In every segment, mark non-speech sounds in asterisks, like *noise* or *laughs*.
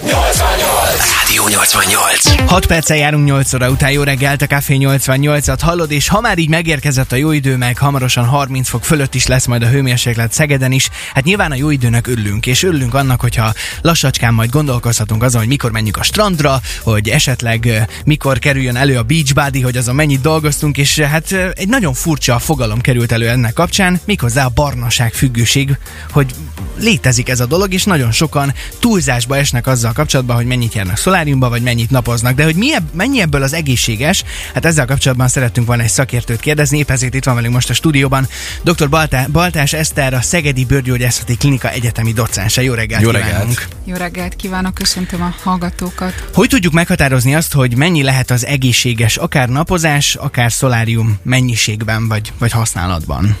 Yo extraño Rádió 88. 6 perccel járunk 8 óra után, jó reggelt, a Café 88-at hallod, és ha már így megérkezett a jó idő, meg hamarosan 30 fok fölött is lesz majd a hőmérséklet Szegeden is, hát nyilván a jó időnek örülünk, és örülünk annak, hogyha lassacskán majd gondolkozhatunk azon, hogy mikor menjünk a strandra, hogy esetleg mikor kerüljön elő a beach body, hogy azon mennyit dolgoztunk, és hát egy nagyon furcsa fogalom került elő ennek kapcsán, méghozzá a barnaság függőség, hogy létezik ez a dolog, és nagyon sokan túlzásba esnek azzal kapcsolatban, hogy mennyit járnak szoláriumba, vagy mennyit napoznak. De hogy mi ebb, mennyi ebből az egészséges, hát ezzel kapcsolatban szerettünk volna egy szakértőt kérdezni, épp ezért itt van velünk most a stúdióban dr. Baltá, Baltás Eszter, a Szegedi Bőrgyógyászati Klinika egyetemi docense. Jó reggelt Jó kívánunk! reggelt. Jó reggelt kívánok, köszöntöm a hallgatókat. Hogy tudjuk meghatározni azt, hogy mennyi lehet az egészséges, akár napozás, akár szolárium mennyiségben vagy, vagy használatban?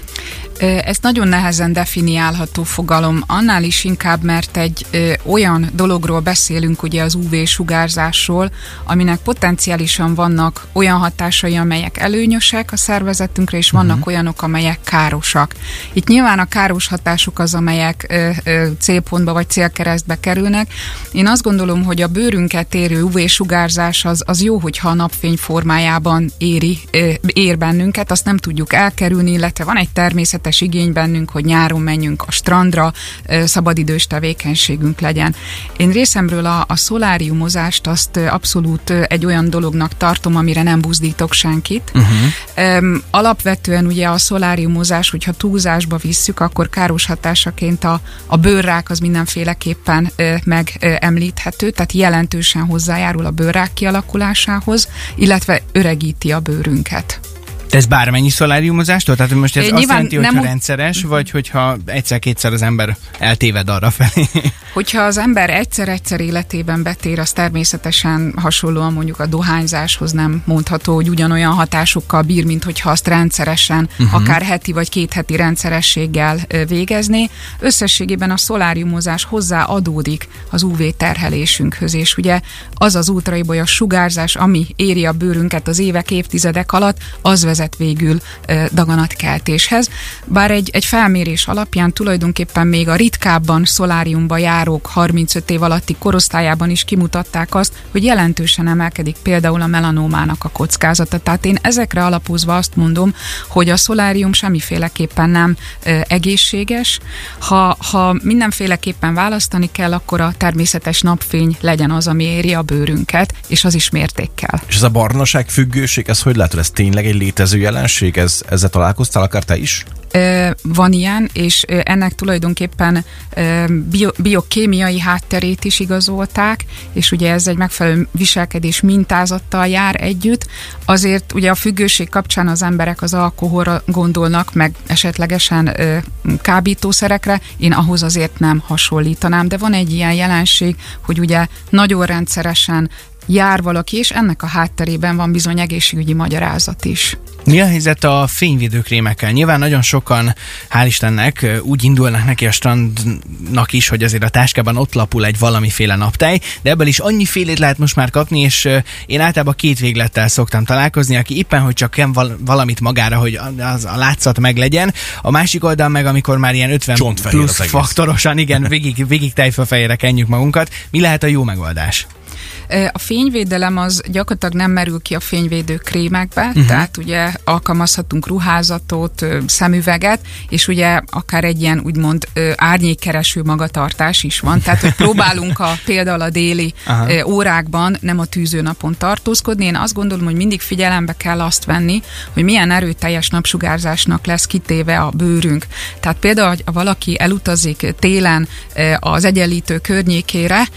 Ez nagyon nehezen definiálható fogalom, annál is inkább, mert egy ö, olyan dologról beszélünk, ugye az UV-sugárzásról, aminek potenciálisan vannak olyan hatásai, amelyek előnyösek a szervezetünkre, és vannak uh-huh. olyanok, amelyek károsak. Itt nyilván a káros hatások az, amelyek ö, ö, célpontba vagy célkeresztbe kerülnek. Én azt gondolom, hogy a bőrünket érő UV-sugárzás az, az jó, hogyha a napfény formájában éri, ö, ér bennünket, azt nem tudjuk elkerülni, illetve van egy természetes igény bennünk, hogy nyáron menjünk a strandra, ö, szabadidős tevékenységünk legyen. Én részemről a, a szoláriumozást azt abszolút egy olyan dolognak tartom, amire nem buzdítok senkit. Uh-huh. Alapvetően ugye a szoláriumozás, hogyha túlzásba visszük, akkor káros hatásaként a, a bőrrák az mindenféleképpen megemlíthető, tehát jelentősen hozzájárul a bőrrák kialakulásához, illetve öregíti a bőrünket. De ez bármennyi szoláriumozástól? Tehát most ez É, azt jelenti, hogy nem rendszeres, vagy hogyha egyszer-kétszer az ember eltéved arra felé. *laughs* Hogyha az ember egyszer-egyszer életében betér, az természetesen hasonlóan mondjuk a dohányzáshoz nem mondható, hogy ugyanolyan hatásokkal bír, mint hogyha azt rendszeresen, uh-huh. akár heti vagy két heti rendszerességgel ö, végezné. Összességében a szoláriumozás hozzá adódik az UV terhelésünkhöz, és ugye az az ultraibolyas sugárzás, ami éri a bőrünket az évek, évtizedek alatt, az vezet végül ö, daganatkeltéshez. Bár egy, egy felmérés alapján tulajdonképpen még a ritkábban szoláriumba járók 35 év alatti korosztályában is kimutatták azt, hogy jelentősen emelkedik például a melanómának a kockázata. Tehát én ezekre alapozva azt mondom, hogy a szolárium semmiféleképpen nem egészséges. Ha, ha mindenféleképpen választani kell, akkor a természetes napfény legyen az, ami éri a bőrünket, és az is mértékkel. És ez a barnaság függőség, ez hogy látod? Ez tényleg egy létező jelenség? Ez, ezzel találkoztál akár te is? Van ilyen, és ennek tulajdonképpen bio, biokémiai hátterét is igazolták, és ugye ez egy megfelelő viselkedés mintázattal jár együtt. Azért ugye a függőség kapcsán az emberek az alkoholra gondolnak, meg esetlegesen kábítószerekre, én ahhoz azért nem hasonlítanám, de van egy ilyen jelenség, hogy ugye nagyon rendszeresen jár valaki, és ennek a hátterében van bizony egészségügyi magyarázat is. Mi a helyzet a fényvédőkrémekkel? Nyilván nagyon sokan, hál' Istennek, úgy indulnak neki a strandnak is, hogy azért a táskában ott lapul egy valamiféle naptáj, de ebből is annyi félét lehet most már kapni, és én általában két véglettel szoktam találkozni, aki éppen, hogy csak kem val- valamit magára, hogy az a látszat meglegyen. A másik oldal meg, amikor már ilyen 50 Csontfehér plusz faktorosan, igen, végig, végig tejfölfejére kenjük magunkat. Mi lehet a jó megoldás? A fényvédelem az gyakorlatilag nem merül ki a fényvédő krémekbe, uh-huh. tehát ugye alkalmazhatunk ruházatot, szemüveget, és ugye akár egy ilyen úgymond árnyékkereső magatartás is van, tehát hogy próbálunk a, *laughs* például a déli Aha. órákban nem a tűzőnapon tartózkodni. Én azt gondolom, hogy mindig figyelembe kell azt venni, hogy milyen erőteljes napsugárzásnak lesz kitéve a bőrünk. Tehát például, hogy valaki elutazik télen az egyenlítő környékére,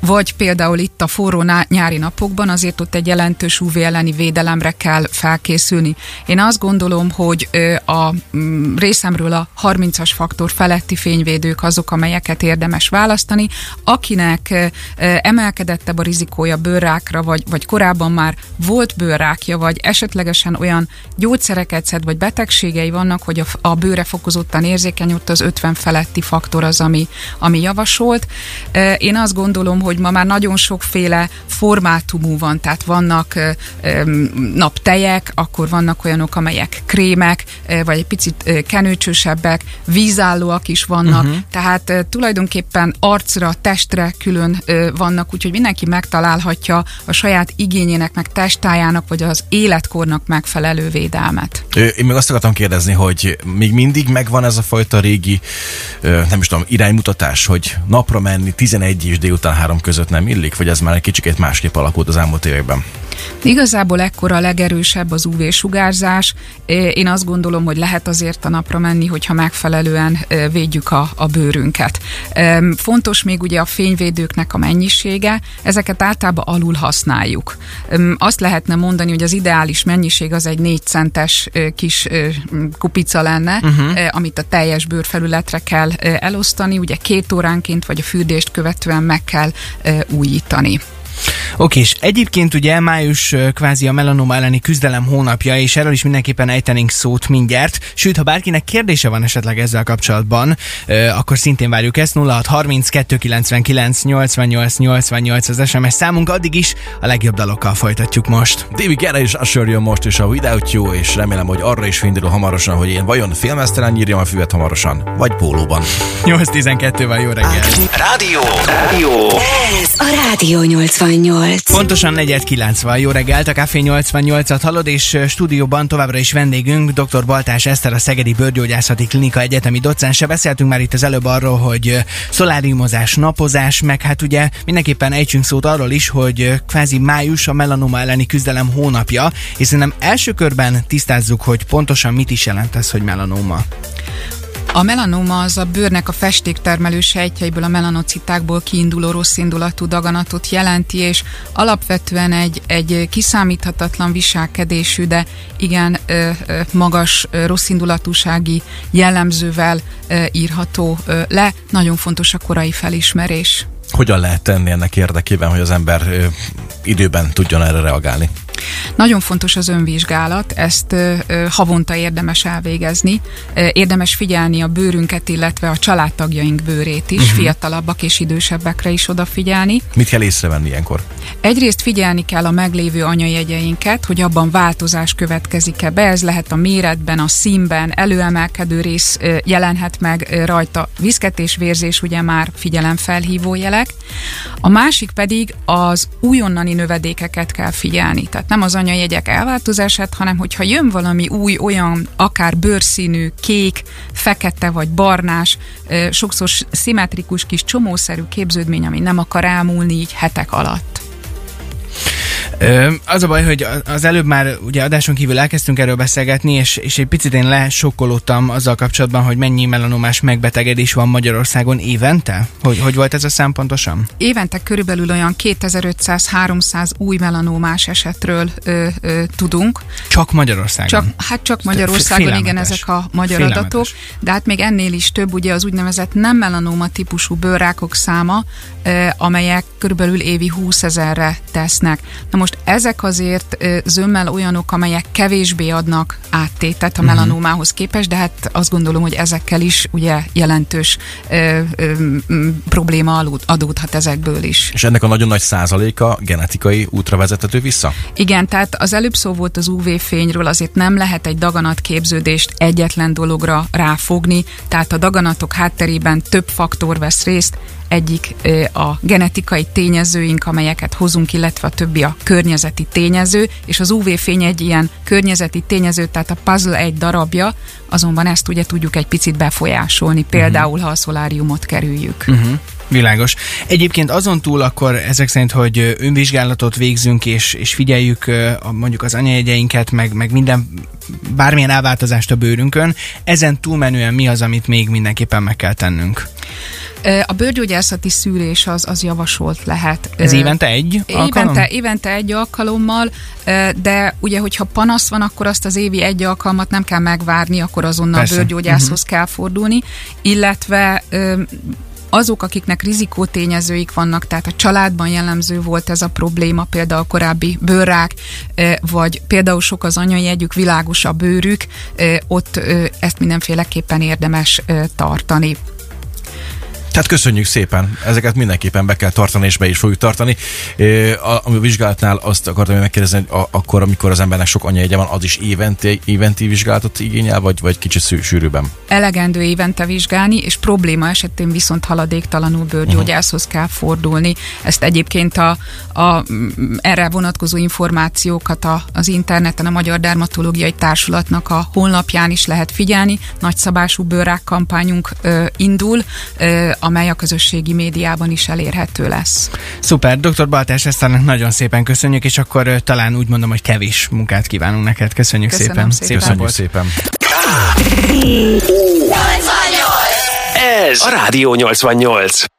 vagy például itt a forró nyári napokban, azért ott egy jelentős UV elleni védelemre kell felkészülni. Én azt gondolom, hogy a mm, részemről a 30-as faktor feletti fényvédők azok, amelyeket érdemes választani. Akinek emelkedettebb a rizikója bőrrákra, vagy, vagy korábban már volt bőrrákja, vagy esetlegesen olyan gyógyszereket szed, vagy betegségei vannak, hogy a, a bőre fokozottan érzékeny, ott az 50 feletti faktor az, ami, ami javasolt. Én azt gondolom, hogy ma már nagyon sokféle formátumú van, tehát vannak naptejek, akkor vannak olyanok, amelyek krémek, vagy egy picit ö, kenőcsösebbek, vízállóak is vannak, uh-huh. tehát tulajdonképpen arcra, testre külön vannak, úgyhogy mindenki megtalálhatja a saját igényének, meg testájának, vagy az életkornak megfelelő védelmet. Én még azt akartam kérdezni, hogy még mindig megvan ez a fajta régi, nem is tudom, iránymutatás, hogy napra menni 11 és délután 3 között nem illik, vagy ez már egy kicsit másképp alakult az elmúlt években? Igazából ekkora a legerősebb az UV-sugárzás. Én azt gondolom, hogy lehet azért a napra menni, hogyha megfelelően védjük a, a bőrünket. Fontos még ugye a fényvédőknek a mennyisége, ezeket általában alul használjuk. Azt lehetne mondani, hogy az ideális mennyiség az egy 4 centes kis kupica lenne, uh-huh. amit a teljes bőrfelületre kell elosztani, ugye két óránként vagy a fürdést követően meg kell újítani. Oké, és egyébként ugye május kvázi a melanoma elleni küzdelem hónapja, és erről is mindenképpen ejtenénk szót mindjárt. Sőt, ha bárkinek kérdése van esetleg ezzel kapcsolatban, akkor szintén várjuk ezt. 0630 299 88 88 az SMS számunk, addig is a legjobb dalokkal folytatjuk most. David Guerra és Usher jön most is a Without You, és remélem, hogy arra is findul hamarosan, hogy én vajon filmesztelen nyírjam a füvet hamarosan, vagy pólóban. 8.12 van, jó reggel! Rádió. Rádió. Ez a Rádió 88. Pontosan 4.9 van, jó reggelt, a Café 88-at hallod, és stúdióban továbbra is vendégünk, dr. Baltás Eszter, a Szegedi Bőrgyógyászati Klinika egyetemi docense. Beszéltünk már itt az előbb arról, hogy szoláriumozás, napozás, meg hát ugye mindenképpen ejtsünk szót arról is, hogy kvázi május a melanoma elleni küzdelem hónapja, és szerintem első körben tisztázzuk, hogy pontosan mit is jelent ez, hogy melanoma. A melanoma az a bőrnek a festéktermelő sejtjeiből, a melanocitákból kiinduló rossz indulatú daganatot jelenti, és alapvetően egy, egy kiszámíthatatlan viselkedésű, de igen ö, ö, magas ö, rosszindulatúsági jellemzővel ö, írható ö, le. Nagyon fontos a korai felismerés. Hogyan lehet tenni ennek érdekében, hogy az ember ö, időben tudjon erre reagálni? Nagyon fontos az önvizsgálat, ezt havonta érdemes elvégezni. Érdemes figyelni a bőrünket, illetve a családtagjaink bőrét is, uh-huh. fiatalabbak és idősebbekre is odafigyelni. Mit kell észrevenni ilyenkor? Egyrészt figyelni kell a meglévő anyajegyeinket, hogy abban változás következik-e be, ez lehet a méretben, a színben, előemelkedő rész jelenhet meg rajta, viszketés, vérzés, ugye már figyelemfelhívó jelek. A másik pedig az újonnani növedékeket kell figyelni, tehát nem az anyajegyek elváltozását, hanem hogyha jön valami új, olyan akár bőrszínű, kék, fekete vagy barnás, sokszor szimmetrikus kis csomószerű képződmény, ami nem akar elmúlni így hetek alatt. Az a baj, hogy az előbb már ugye adáson kívül elkezdtünk erről beszélgetni, és, és egy picit én lesokkolódtam azzal kapcsolatban, hogy mennyi melanomás megbetegedés van Magyarországon évente? Hogy, hogy volt ez a szám pontosan? Évente körülbelül olyan 2500-300 új melanómás esetről ö, ö, tudunk. Csak Magyarországon? Csak, hát csak Magyarországon, igen, ezek a magyar Félelmetes. adatok, de hát még ennél is több ugye az úgynevezett nem melanóma típusú bőrrákok száma, ö, amelyek körülbelül évi 20 ezerre tesznek. Na most ezek azért zömmel olyanok, amelyek kevésbé adnak áttétet a Mhm. melanómához képest, de hát azt gondolom, hogy ezekkel is ugye jelentős ö, ö, probléma adódhat ezekből is. És ennek a nagyon nagy százaléka genetikai útra vezethető vissza? Igen, tehát az előbb szó volt az UV-fényről, azért nem lehet egy daganatképződést egyetlen dologra ráfogni, tehát a daganatok hátterében több faktor vesz részt, egyik a genetikai tényezőink, amelyeket hozunk, illetve a többi a környezeti tényező, és az UV-fény egy ilyen környezeti tényező, tehát a puzzle egy darabja, azonban ezt ugye tudjuk egy picit befolyásolni, például ha a szoláriumot kerüljük. Uh-huh. Világos. Egyébként azon túl akkor ezek szerint, hogy önvizsgálatot végzünk, és, és figyeljük a, mondjuk az anyajegyeinket, meg, meg minden, bármilyen elváltozást a bőrünkön, ezen túlmenően mi az, amit még mindenképpen meg kell tennünk? A bőrgyógyászati szűrés az, az javasolt lehet. Ez évente egy alkalom? Évente, évente egy alkalommal, de ugye, hogyha panasz van, akkor azt az évi egy alkalmat nem kell megvárni, akkor azonnal Persze. bőrgyógyászhoz uh-huh. kell fordulni, illetve azok, akiknek rizikótényezőik vannak, tehát a családban jellemző volt ez a probléma, például korábbi bőrrák, vagy például sok az anyajegyük, világos a bőrük, ott ezt mindenféleképpen érdemes tartani. Tehát köszönjük szépen, ezeket mindenképpen be kell tartani, és be is fogjuk tartani. A, a vizsgálatnál azt akartam megkérdezni, hogy a, akkor, amikor az embernek sok anyajegye van, az is évente, éventi vizsgálatot igényel, vagy, vagy kicsit sűrűbben? elegendő évente vizsgálni, és probléma esetén viszont haladéktalanul bőrgyógyászhoz kell fordulni. Ezt egyébként a, a erre vonatkozó információkat a, az interneten, a Magyar Dermatológiai Társulatnak a honlapján is lehet figyelni. Nagyszabású bőrák kampányunk ö, indul, ö, amely a közösségi médiában is elérhető lesz. Szuper, dr. Baltás Eszternek nagyon szépen köszönjük, és akkor talán úgy mondom, hogy kevés munkát kívánunk neked. Köszönjük Köszönöm szépen. szépen. nap Köszönjük volt. szépen. Ez a Rádió 88.